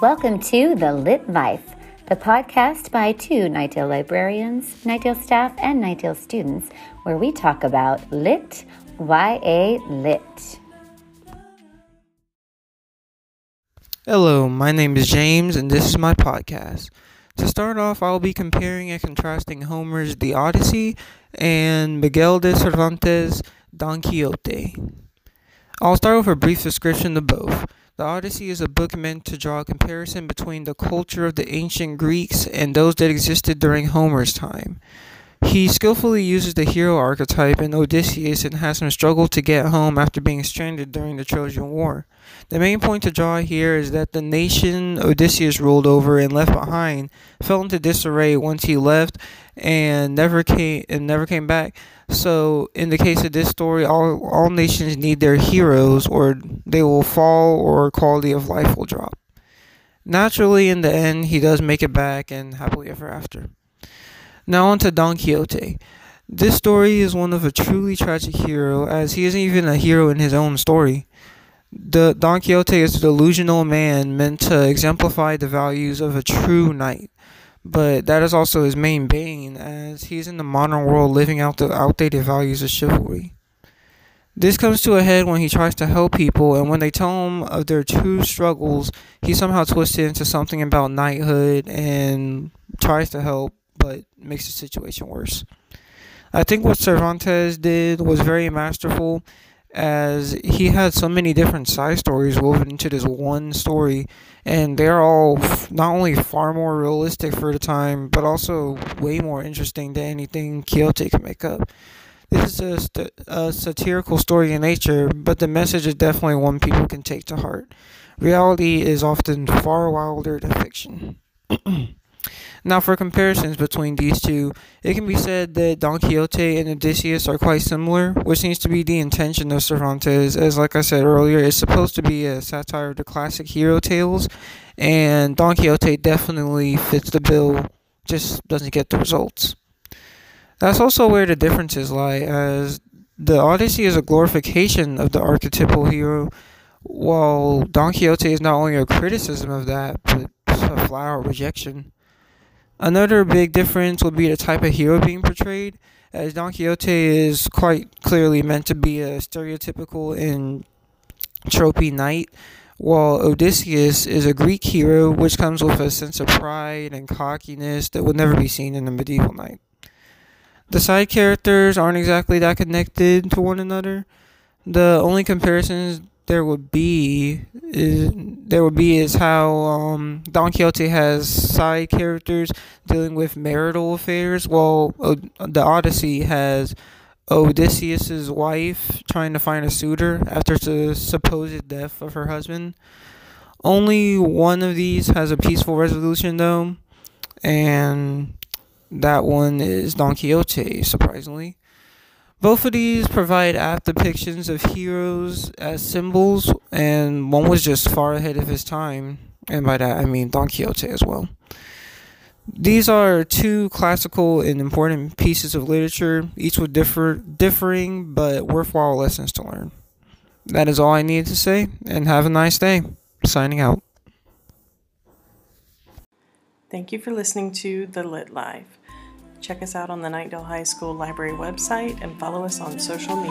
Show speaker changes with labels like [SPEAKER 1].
[SPEAKER 1] Welcome to The Lit Life, the podcast by two Knightdale librarians, Knightdale staff, and Knightdale students, where we talk about lit, YA lit.
[SPEAKER 2] Hello, my name is James, and this is my podcast. To start off, I'll be comparing and contrasting Homer's The Odyssey and Miguel de Cervantes' Don Quixote. I'll start with a brief description of both. The Odyssey is a book meant to draw a comparison between the culture of the ancient Greeks and those that existed during Homer's time. He skillfully uses the hero archetype in Odysseus and has him struggle to get home after being stranded during the Trojan War. The main point to draw here is that the nation Odysseus ruled over and left behind fell into disarray once he left and never came and never came back. So in the case of this story, all all nations need their heroes or they will fall or quality of life will drop. Naturally in the end he does make it back and happily ever after. Now on to Don Quixote. This story is one of a truly tragic hero, as he isn't even a hero in his own story. The Don Quixote is a delusional man meant to exemplify the values of a true knight. But that is also his main bane, as he is in the modern world living out the outdated values of chivalry. This comes to a head when he tries to help people, and when they tell him of their true struggles, he somehow twists it into something about knighthood and tries to help, makes the situation worse. I think what Cervantes did was very masterful as he had so many different side stories woven into this one story and they're all not only far more realistic for the time but also way more interesting than anything Quixote can make up. This is a, a satirical story in nature, but the message is definitely one people can take to heart. Reality is often far wilder than fiction. Now, for comparisons between these two, it can be said that Don Quixote and Odysseus are quite similar, which seems to be the intention of Cervantes, as, like I said earlier, it's supposed to be a satire of the classic hero tales, and Don Quixote definitely fits the bill, just doesn't get the results. That's also where the differences lie, as the Odyssey is a glorification of the archetypal hero, while Don Quixote is not only a criticism of that, but a flat rejection. Another big difference would be the type of hero being portrayed, as Don Quixote is quite clearly meant to be a stereotypical and tropey knight, while Odysseus is a Greek hero which comes with a sense of pride and cockiness that would never be seen in a medieval knight. The side characters aren't exactly that connected to one another. The only comparisons there would be is there would be is how um, Don Quixote has side characters dealing with marital affairs, while uh, the Odyssey has Odysseus's wife trying to find a suitor after the supposed death of her husband. Only one of these has a peaceful resolution, though, and that one is Don Quixote, surprisingly. Both of these provide apt depictions of heroes as symbols, and one was just far ahead of his time, and by that I mean Don Quixote as well. These are two classical and important pieces of literature, each with differ, differing but worthwhile lessons to learn. That is all I needed to say, and have a nice day. Signing out.
[SPEAKER 3] Thank you for listening to The Lit Life. Check us out on the Knightdale High School Library website and follow us on social media.